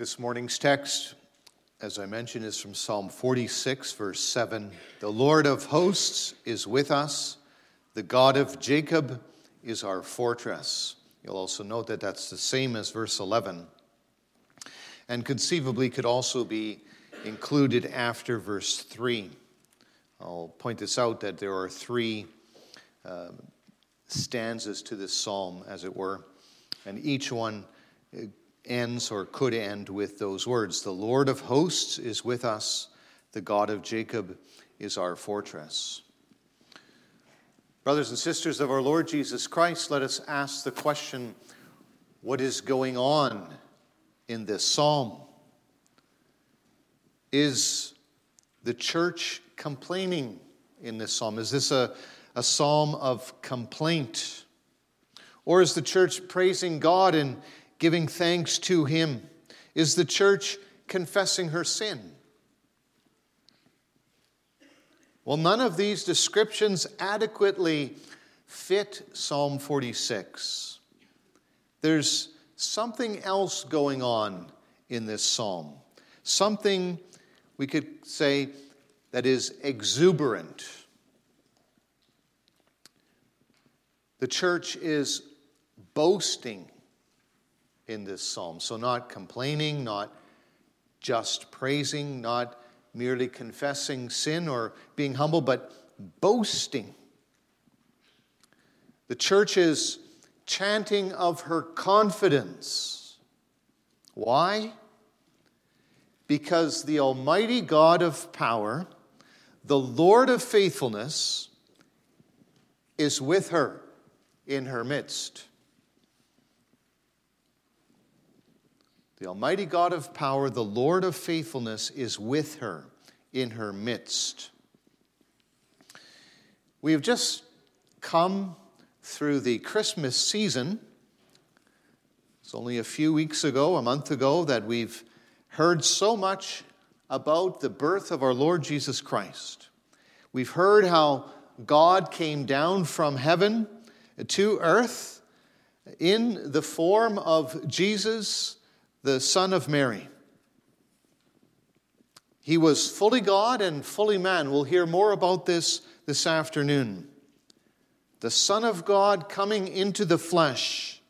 This morning's text, as I mentioned, is from Psalm 46, verse 7. The Lord of hosts is with us, the God of Jacob is our fortress. You'll also note that that's the same as verse 11, and conceivably could also be included after verse 3. I'll point this out that there are three uh, stanzas to this psalm, as it were, and each one ends or could end with those words The Lord of hosts is with us, the God of Jacob is our fortress. Brothers and sisters of our Lord Jesus Christ, let us ask the question what is going on in this psalm? Is the church complaining in this psalm? Is this a, a psalm of complaint? Or is the church praising God and giving thanks to Him? Is the church confessing her sin? Well, none of these descriptions adequately fit Psalm 46. There's something else going on in this psalm, something we could say that is exuberant. The church is boasting in this psalm. So, not complaining, not just praising, not merely confessing sin or being humble, but boasting. The church is chanting of her confidence. Why? Because the Almighty God of power, the Lord of faithfulness, is with her in her midst. The Almighty God of power, the Lord of faithfulness, is with her in her midst. We have just come through the Christmas season. It's only a few weeks ago, a month ago, that we've heard so much about the birth of our Lord Jesus Christ. We've heard how God came down from heaven to earth in the form of Jesus the Son of Mary. He was fully God and fully man. We'll hear more about this this afternoon. The Son of God coming into the flesh,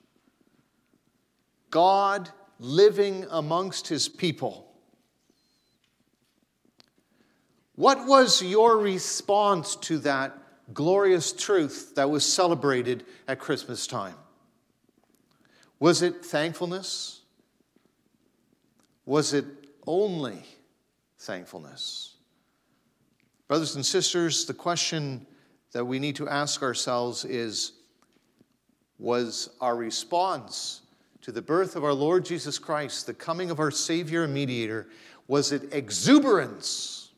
God living amongst his people. What was your response to that glorious truth that was celebrated at Christmas time? Was it thankfulness? Was it only thankfulness? Brothers and sisters, the question that we need to ask ourselves is Was our response to the birth of our Lord Jesus Christ, the coming of our Savior and Mediator, was it exuberance?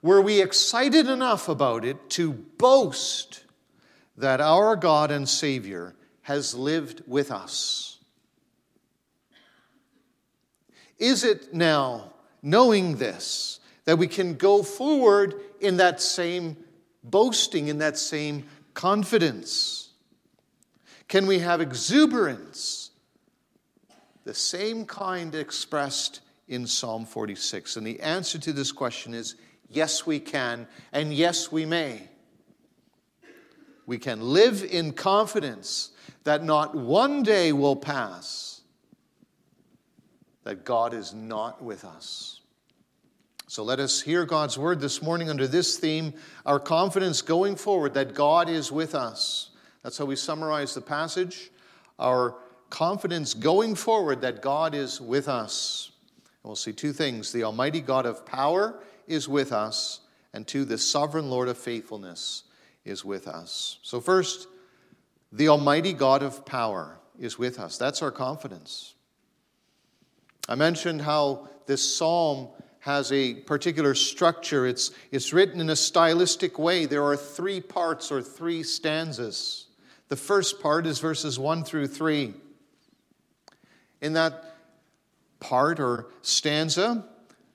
Were we excited enough about it to boast that our God and Savior has lived with us? Is it now, knowing this, that we can go forward in that same boasting, in that same confidence? Can we have exuberance, the same kind expressed in Psalm 46? And the answer to this question is yes, we can, and yes, we may. We can live in confidence that not one day will pass that God is not with us. So let us hear God's word this morning under this theme our confidence going forward that God is with us. That's how we summarize the passage. Our confidence going forward that God is with us. And we'll see two things the Almighty God of power is with us, and two, the sovereign Lord of faithfulness is with us. So, first, the Almighty God of power is with us. That's our confidence. I mentioned how this psalm has a particular structure. It's, it's written in a stylistic way. There are three parts or three stanzas. The first part is verses 1 through 3. In that part or stanza,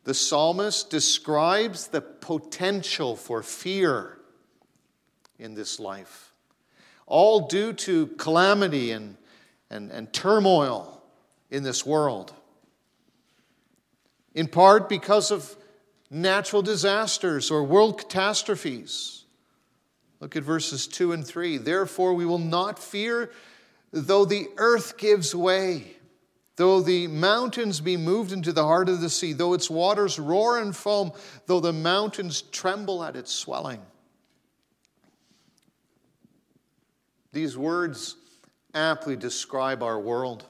the psalmist describes the potential for fear in this life, all due to calamity and, and, and turmoil in this world. In part because of natural disasters or world catastrophes. Look at verses 2 and 3. Therefore, we will not fear though the earth gives way, though the mountains be moved into the heart of the sea, though its waters roar and foam, though the mountains tremble at its swelling. These words aptly describe our world.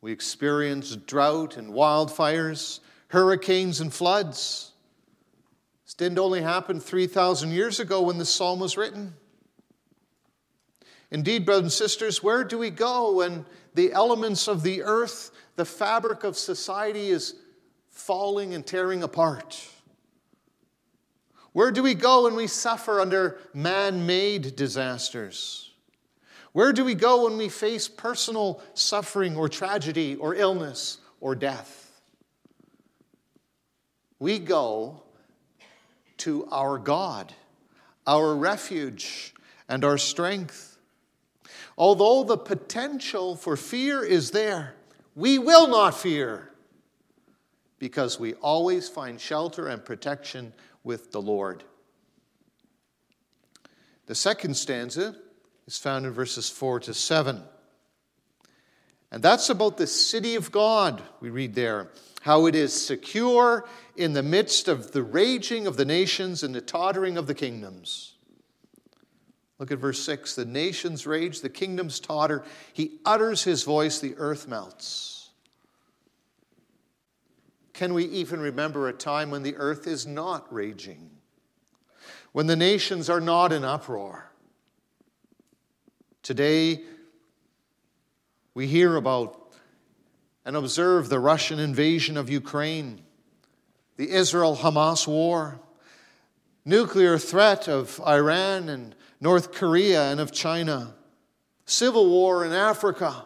We experience drought and wildfires, hurricanes and floods. This didn't only happen 3,000 years ago when the psalm was written. Indeed, brothers and sisters, where do we go when the elements of the earth, the fabric of society is falling and tearing apart? Where do we go when we suffer under man made disasters? Where do we go when we face personal suffering or tragedy or illness or death? We go to our God, our refuge and our strength. Although the potential for fear is there, we will not fear because we always find shelter and protection with the Lord. The second stanza is found in verses 4 to 7. And that's about the city of God, we read there, how it is secure in the midst of the raging of the nations and the tottering of the kingdoms. Look at verse 6. The nations rage, the kingdoms totter. He utters his voice, the earth melts. Can we even remember a time when the earth is not raging? When the nations are not in uproar? Today, we hear about and observe the Russian invasion of Ukraine, the Israel Hamas war, nuclear threat of Iran and North Korea and of China, civil war in Africa,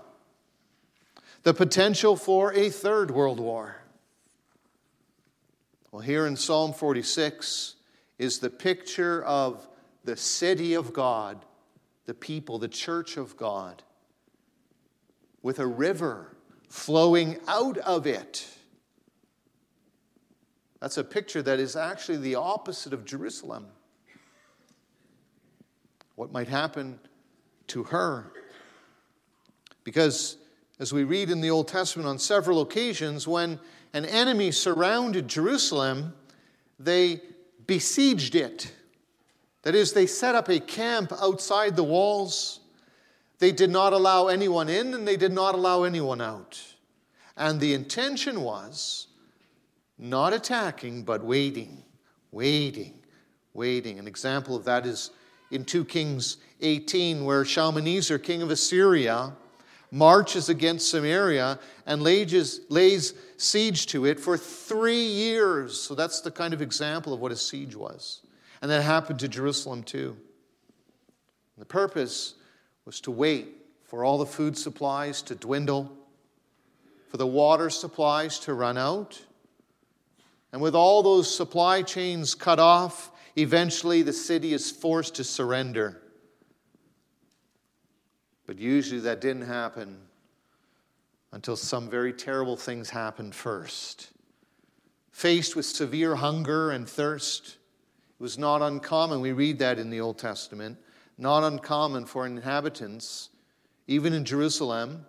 the potential for a third world war. Well, here in Psalm 46 is the picture of the city of God, the people, the church of God, with a river flowing out of it. That's a picture that is actually the opposite of Jerusalem. What might happen to her? Because, as we read in the Old Testament on several occasions, when an enemy surrounded Jerusalem, they besieged it. That is, they set up a camp outside the walls. They did not allow anyone in and they did not allow anyone out. And the intention was not attacking, but waiting, waiting, waiting. An example of that is in 2 Kings 18, where Shalmaneser, king of Assyria, marches against Samaria and lays, lays siege to it for three years. So that's the kind of example of what a siege was. And that happened to Jerusalem too. The purpose was to wait for all the food supplies to dwindle, for the water supplies to run out. And with all those supply chains cut off, eventually the city is forced to surrender. But usually that didn't happen until some very terrible things happened first. Faced with severe hunger and thirst, was not uncommon, we read that in the Old Testament, not uncommon for inhabitants, even in Jerusalem,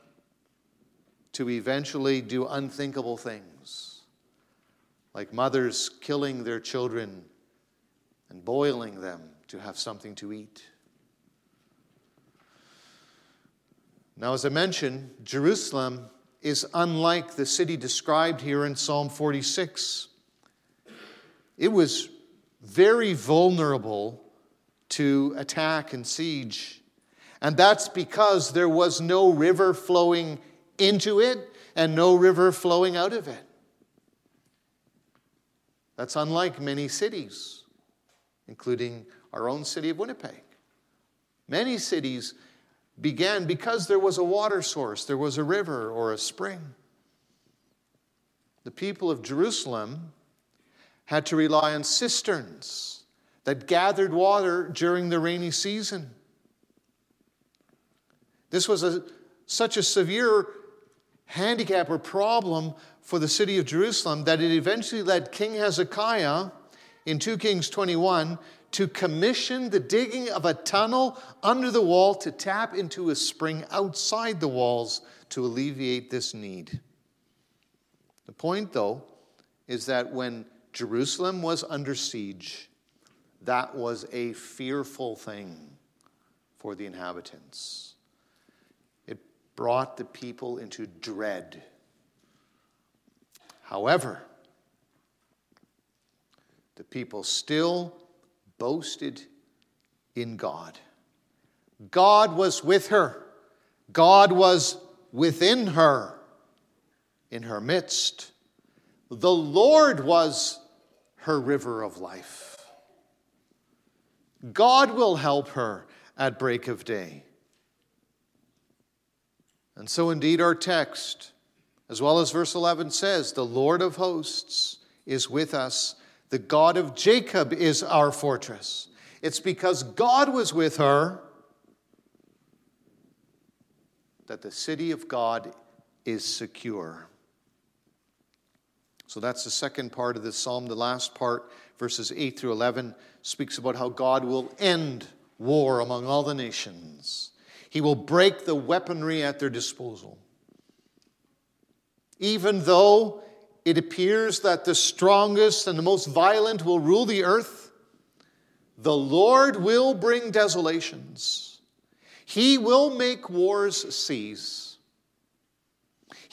to eventually do unthinkable things, like mothers killing their children and boiling them to have something to eat. Now, as I mentioned, Jerusalem is unlike the city described here in Psalm 46. It was very vulnerable to attack and siege. And that's because there was no river flowing into it and no river flowing out of it. That's unlike many cities, including our own city of Winnipeg. Many cities began because there was a water source, there was a river or a spring. The people of Jerusalem had to rely on cisterns that gathered water during the rainy season. This was a, such a severe handicap or problem for the city of Jerusalem that it eventually led King Hezekiah in 2 Kings 21 to commission the digging of a tunnel under the wall to tap into a spring outside the walls to alleviate this need. The point, though, is that when Jerusalem was under siege, that was a fearful thing for the inhabitants. It brought the people into dread. However, the people still boasted in God. God was with her, God was within her, in her midst. The Lord was her river of life. God will help her at break of day. And so, indeed, our text, as well as verse 11 says, the Lord of hosts is with us. The God of Jacob is our fortress. It's because God was with her that the city of God is secure. So that's the second part of this psalm. The last part, verses 8 through 11, speaks about how God will end war among all the nations. He will break the weaponry at their disposal. Even though it appears that the strongest and the most violent will rule the earth, the Lord will bring desolations. He will make wars cease.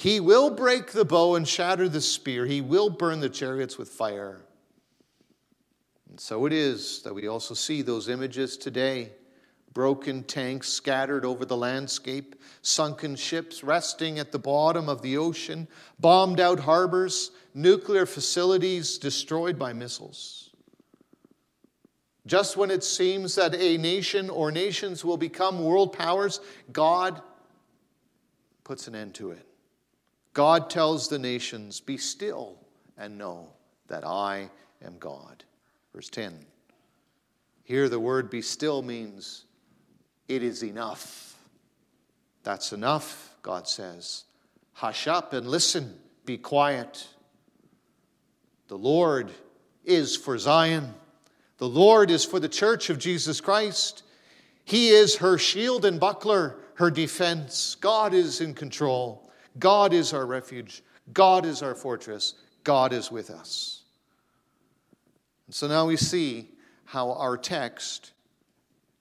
He will break the bow and shatter the spear. He will burn the chariots with fire. And so it is that we also see those images today broken tanks scattered over the landscape, sunken ships resting at the bottom of the ocean, bombed out harbors, nuclear facilities destroyed by missiles. Just when it seems that a nation or nations will become world powers, God puts an end to it. God tells the nations, Be still and know that I am God. Verse 10. Here, the word be still means it is enough. That's enough, God says. Hush up and listen, be quiet. The Lord is for Zion, the Lord is for the church of Jesus Christ. He is her shield and buckler, her defense. God is in control. God is our refuge. God is our fortress. God is with us. And so now we see how our text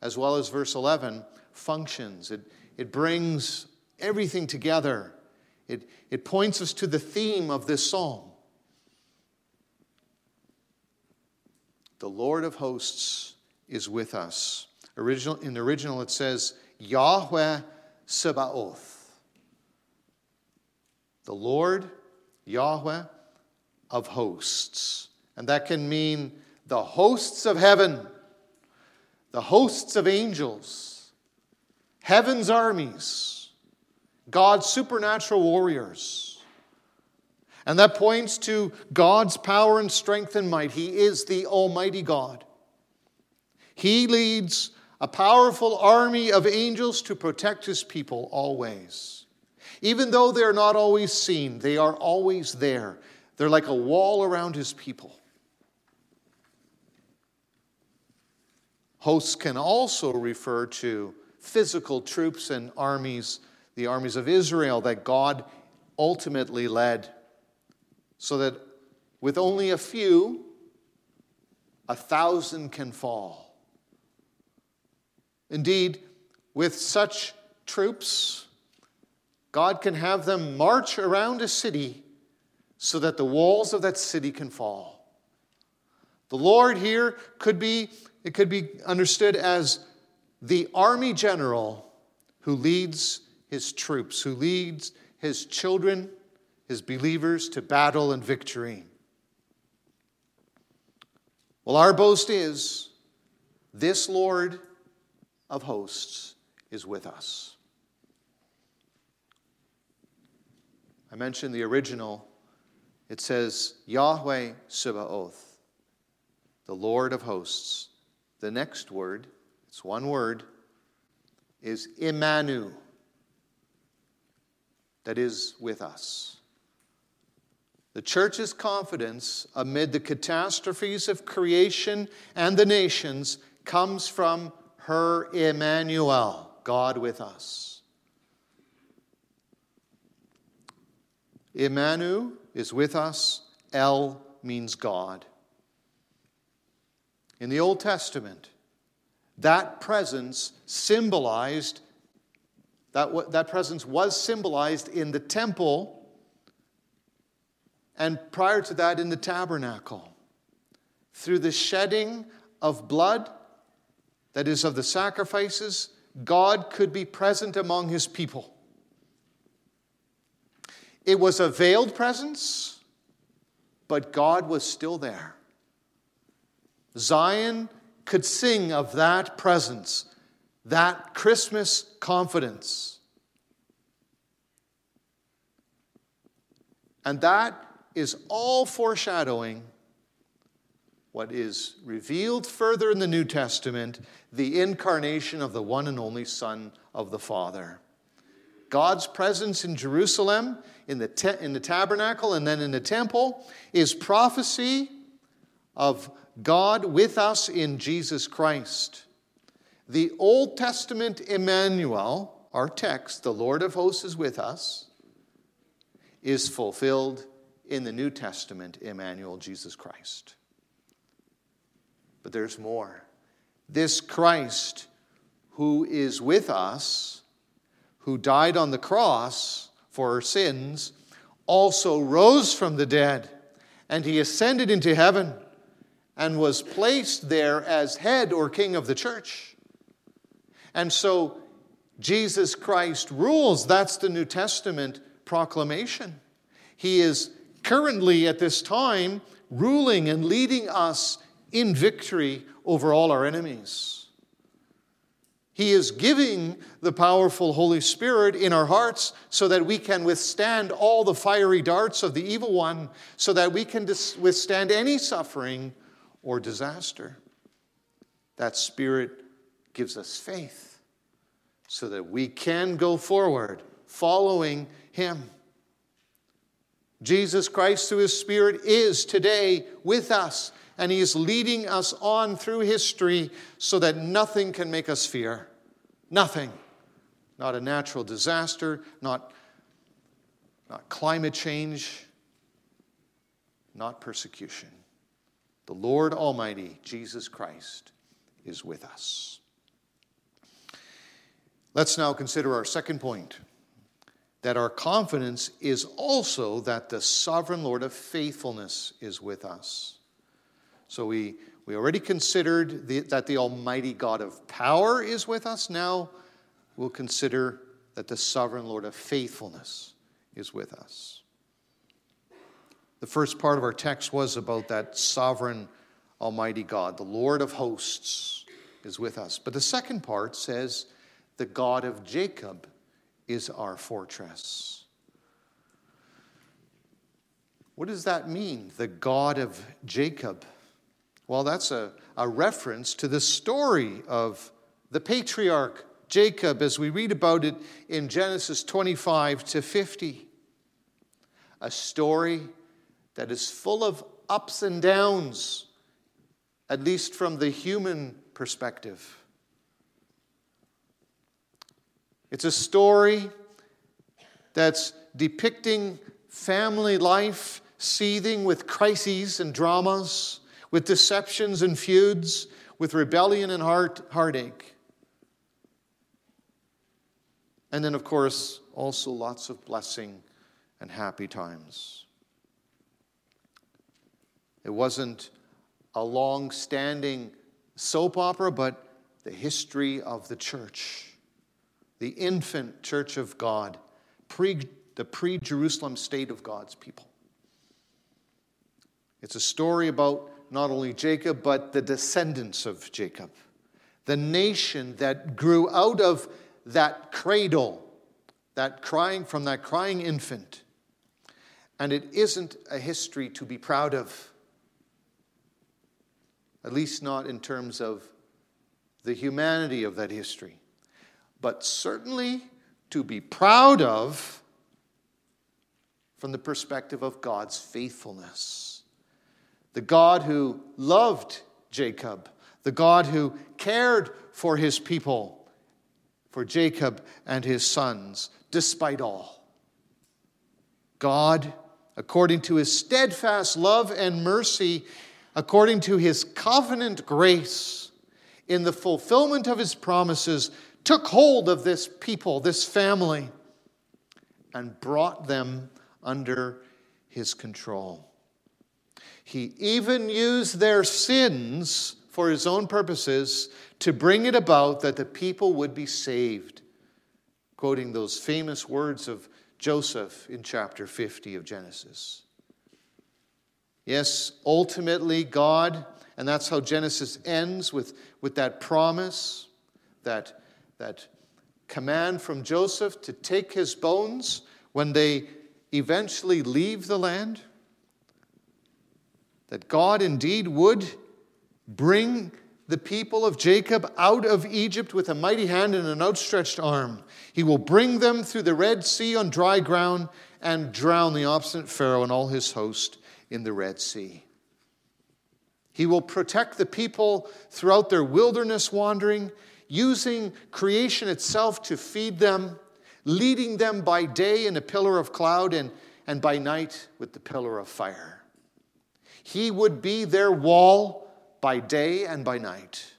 as well as verse 11, functions. It, it brings everything together, it, it points us to the theme of this psalm. The Lord of hosts is with us. Original, in the original, it says, Yahweh Sabaoth. The Lord, Yahweh of hosts. And that can mean the hosts of heaven the hosts of angels, heaven's armies, God's supernatural warriors. And that points to God's power and strength and might. He is the Almighty God. He leads a powerful army of angels to protect his people always. Even though they're not always seen, they are always there. They're like a wall around his people. Hosts can also refer to physical troops and armies, the armies of Israel that God ultimately led, so that with only a few, a thousand can fall. Indeed, with such troops, God can have them march around a city so that the walls of that city can fall. The Lord here could be it could be understood as the army general who leads his troops, who leads his children, his believers to battle and victory. Well, our boast is this Lord of hosts is with us. I mentioned the original. It says Yahweh Sabaoth, the Lord of hosts. The next word, it's one word, is Imanu. that is with us. The church's confidence amid the catastrophes of creation and the nations comes from her Emmanuel, God with us. Emmanuel is with us. El means God. In the Old Testament, that presence symbolized, that, that presence was symbolized in the temple and prior to that in the tabernacle. Through the shedding of blood, that is, of the sacrifices, God could be present among his people. It was a veiled presence, but God was still there. Zion could sing of that presence, that Christmas confidence. And that is all foreshadowing what is revealed further in the New Testament the incarnation of the one and only Son of the Father. God's presence in Jerusalem, in the, te- in the tabernacle, and then in the temple is prophecy of God with us in Jesus Christ. The Old Testament Emmanuel, our text, the Lord of hosts is with us, is fulfilled in the New Testament Emmanuel, Jesus Christ. But there's more. This Christ who is with us, who died on the cross for our sins, also rose from the dead, and he ascended into heaven and was placed there as head or king of the church. And so Jesus Christ rules. That's the New Testament proclamation. He is currently at this time ruling and leading us in victory over all our enemies. He is giving the powerful Holy Spirit in our hearts so that we can withstand all the fiery darts of the evil one, so that we can dis- withstand any suffering or disaster. That Spirit gives us faith so that we can go forward following Him. Jesus Christ, through His Spirit, is today with us, and He is leading us on through history so that nothing can make us fear. Nothing. Not a natural disaster, not, not climate change, not persecution. The Lord Almighty, Jesus Christ, is with us. Let's now consider our second point that our confidence is also that the sovereign Lord of faithfulness is with us. So we, we already considered the, that the Almighty God of power is with us. Now we'll consider that the sovereign Lord of faithfulness is with us. The first part of our text was about that sovereign Almighty God. The Lord of hosts is with us. But the second part says, the God of Jacob is our fortress. What does that mean, the God of Jacob? Well, that's a, a reference to the story of the patriarch Jacob as we read about it in Genesis 25 to 50. A story that is full of ups and downs, at least from the human perspective. It's a story that's depicting family life seething with crises and dramas, with deceptions and feuds, with rebellion and heart, heartache. And then, of course, also lots of blessing and happy times. It wasn't a long standing soap opera, but the history of the church the infant church of God, pre, the pre Jerusalem state of God's people. It's a story about not only Jacob, but the descendants of Jacob, the nation that grew out of that cradle, that crying from that crying infant. And it isn't a history to be proud of, at least not in terms of the humanity of that history but certainly to be proud of from the perspective of God's faithfulness. The God who loved Jacob, the God who cared for his people, for Jacob and his sons, despite all. God, according to his steadfast love and mercy, according to his covenant grace, in the fulfillment of his promises, took hold of this people, this family, and brought them under his control. He even used their sins for his own purposes to bring it about that the people would be saved. Quoting those famous words of Joseph in chapter 50 of Genesis. Yes, ultimately, God, and that's how Genesis ends with, with that promise, that, that command from Joseph to take his bones when they eventually leave the land? That God indeed would bring the people of Jacob out of Egypt with a mighty hand and an outstretched arm. He will bring them through the Red Sea on dry ground and drown the obstinate Pharaoh and all his host in the Red Sea. He will protect the people throughout their wilderness wandering, using creation itself to feed them leading them by day in a pillar of cloud and, and by night with the pillar of fire. He would be their wall by day and by night.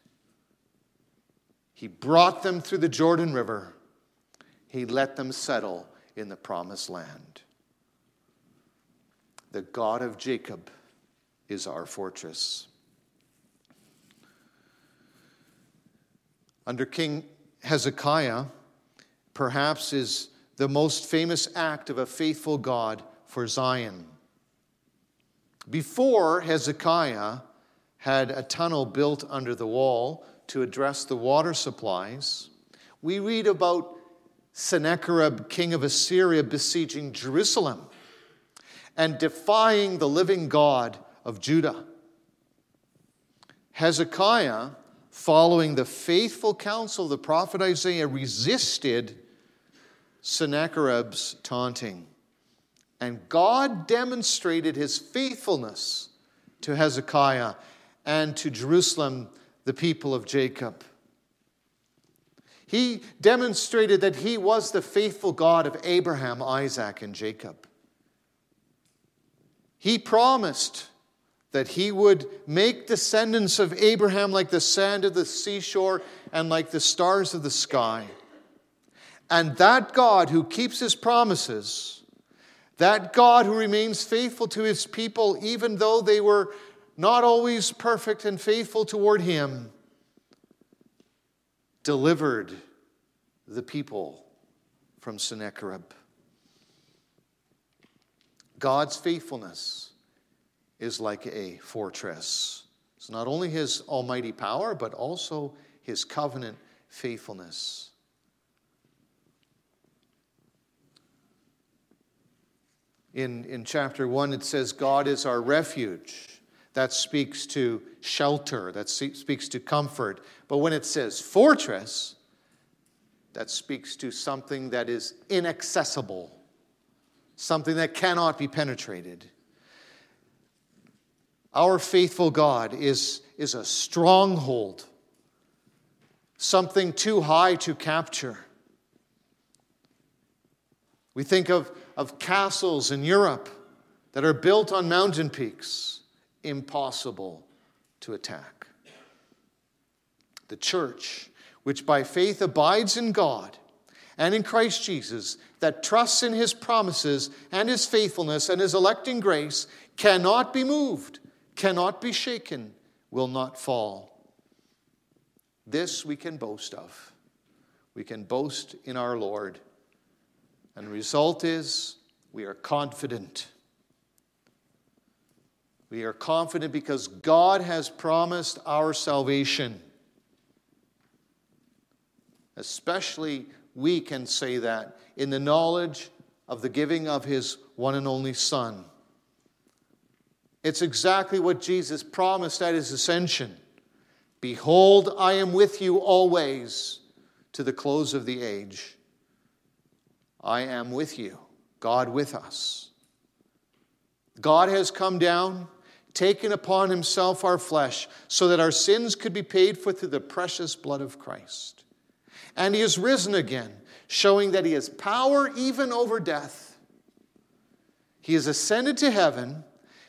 He brought them through the Jordan River. He let them settle in the promised land. The God of Jacob is our fortress. Under King Hezekiah, perhaps is the most famous act of a faithful God for Zion. Before Hezekiah had a tunnel built under the wall to address the water supplies, we read about Sennacherib, king of Assyria, besieging Jerusalem and defying the living God of Judah. Hezekiah following the faithful counsel of the prophet Isaiah, resisted Sennacherib's taunting. And God demonstrated his faithfulness to Hezekiah and to Jerusalem, the people of Jacob. He demonstrated that he was the faithful God of Abraham, Isaac, and Jacob. He promised that he would make descendants of Abraham like the sand of the seashore and like the stars of the sky. And that God who keeps his promises, that God who remains faithful to his people, even though they were not always perfect and faithful toward him, delivered the people from Sennacherib. God's faithfulness is like a fortress. It's not only his almighty power, but also his covenant faithfulness. In, in chapter 1, it says, God is our refuge. That speaks to shelter, that speaks to comfort. But when it says fortress, that speaks to something that is inaccessible, something that cannot be penetrated. Our faithful God is, is a stronghold, something too high to capture. We think of, of castles in Europe that are built on mountain peaks, impossible to attack. The church, which by faith abides in God and in Christ Jesus, that trusts in his promises and his faithfulness and his electing grace, cannot be moved cannot be shaken, will not fall. This we can boast of. We can boast in our Lord. And the result is we are confident. We are confident because God has promised our salvation. Especially we can say that in the knowledge of the giving of his one and only Son. It's exactly what Jesus promised at his ascension. Behold, I am with you always to the close of the age. I am with you, God with us, God has come down, taken upon himself our flesh, so that our sins could be paid for through the precious blood of Christ. And he has risen again, showing that he has power even over death. He has ascended to heaven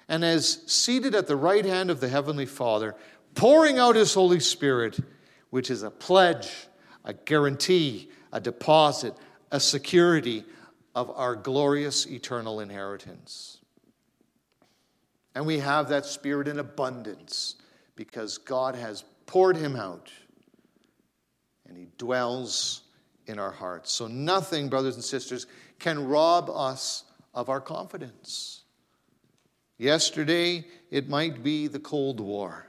and is seated at the right hand of the Heavenly Father, pouring out his Holy Spirit, which is a pledge, a guarantee, a deposit, a security of our glorious eternal inheritance. And we have that Spirit in abundance because God has poured him out and he dwells in our hearts. So nothing, brothers and sisters, can rob us of our confidence. Yesterday, it might be the Cold War.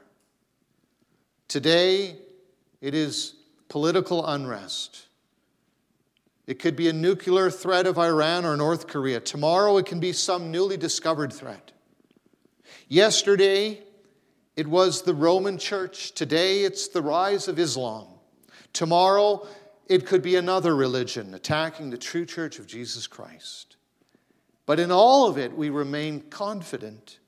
Today, it is political unrest. It could be a nuclear threat of Iran or North Korea. Tomorrow, it can be some newly discovered threat. Yesterday, it was the Roman Church. Today, it's the rise of Islam. Tomorrow, it could be another religion attacking the true church of Jesus Christ. But in all of it, we remain confident.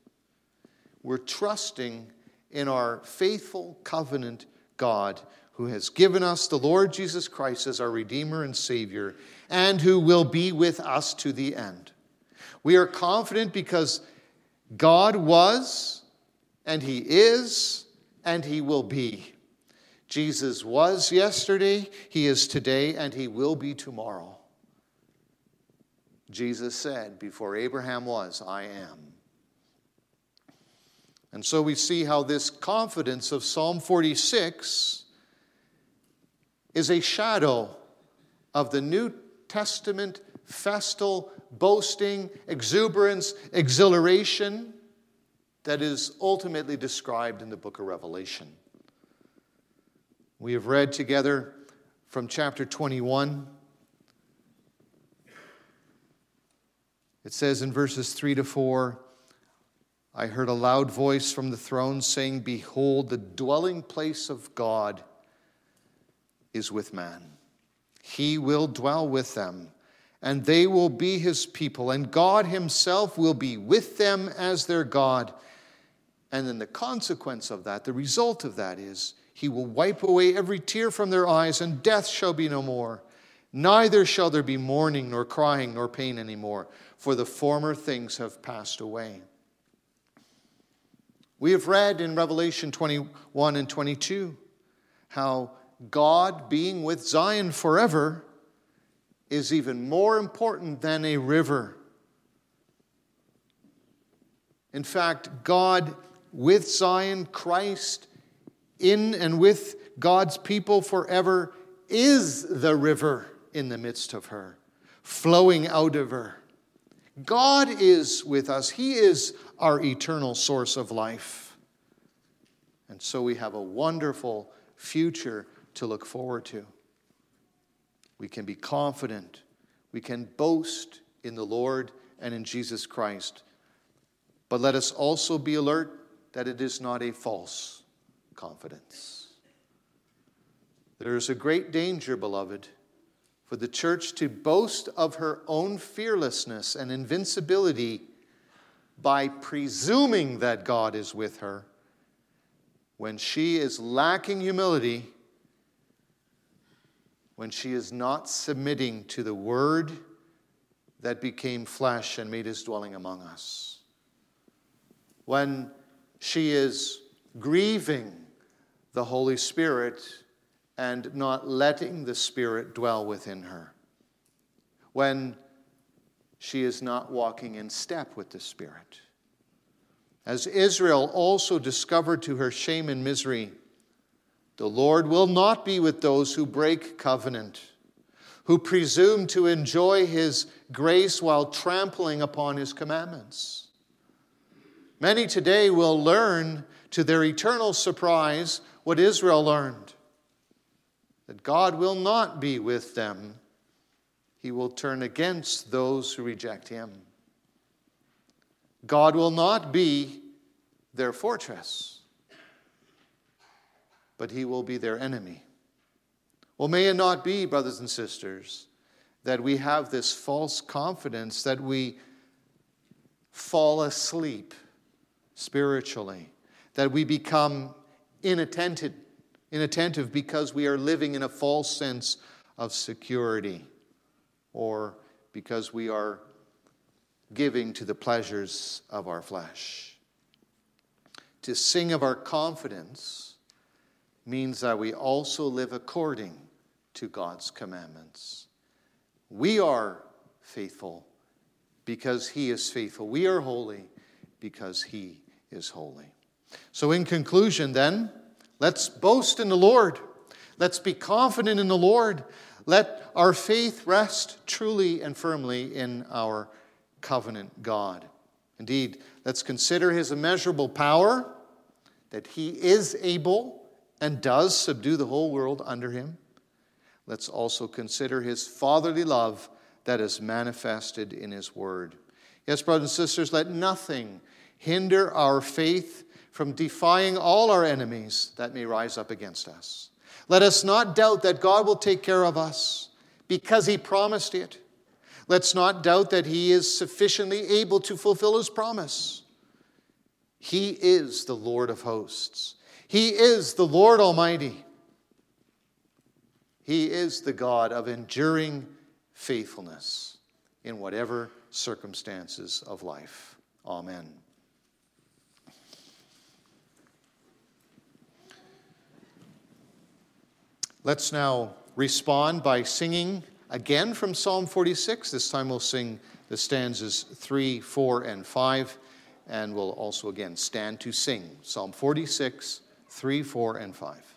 We're trusting in our faithful covenant God who has given us the Lord Jesus Christ as our Redeemer and Savior, and who will be with us to the end. We are confident because God was, and He is, and He will be. Jesus was yesterday, He is today, and He will be tomorrow. Jesus said, Before Abraham was, I am. And so we see how this confidence of Psalm 46 is a shadow of the New Testament festal boasting, exuberance, exhilaration that is ultimately described in the book of Revelation. We have read together from chapter 21. It says in verses 3 to 4 I heard a loud voice from the throne saying, Behold, the dwelling place of God is with man. He will dwell with them, and they will be his people, and God himself will be with them as their God. And then the consequence of that, the result of that is, he will wipe away every tear from their eyes, and death shall be no more. Neither shall there be mourning, nor crying, nor pain anymore, for the former things have passed away. We have read in Revelation 21 and 22 how God being with Zion forever is even more important than a river. In fact, God with Zion, Christ in and with God's people forever is the river in the midst of her, flowing out of her. God is with us, He is our eternal source of life. And so we have a wonderful future to look forward to. We can be confident. We can boast in the Lord and in Jesus Christ. But let us also be alert that it is not a false confidence. There is a great danger, beloved, for the church to boast of her own fearlessness and invincibility by presuming that God is with her when she is lacking humility when she is not submitting to the Word that became flesh and made his dwelling among us. When she is grieving the Holy Spirit and not letting the Spirit dwell within her. When she is not walking in step with the Spirit. As Israel also discovered to her shame and misery, the Lord will not be with those who break covenant, who presume to enjoy his grace while trampling upon his commandments. Many today will learn to their eternal surprise what Israel learned that God will not be with them, he will turn against those who reject him. God will not be their fortress but he will be their enemy. Well, may it not be, brothers and sisters, that we have this false confidence that we fall asleep spiritually, that we become inattentive, inattentive because we are living in a false sense of security or because we are giving to the pleasures of our flesh. To sing of our confidence means that we also live according to God's commandments. We are faithful because He is faithful. We are holy because He is holy. So, in conclusion, then, let's boast in the Lord. Let's be confident in the Lord. Let our faith rest truly and firmly in our covenant God. Indeed, let's consider his immeasurable power, that he is able and does subdue the whole world under him. Let's also consider his fatherly love that is manifested in his word. Yes, brothers and sisters, let nothing hinder our faith from defying all our enemies that may rise up against us. Let us not doubt that God will take care of us because he promised it. Let's not doubt that he is sufficiently able to fulfill his promise. He is the Lord of hosts, he is the Lord Almighty. He is the God of enduring faithfulness in whatever circumstances of life. Amen. Let's now respond by singing again from Psalm 46. This time we'll sing the stanzas 3, 4, and 5, and we'll also again stand to sing Psalm 46, 3, 4, and 5.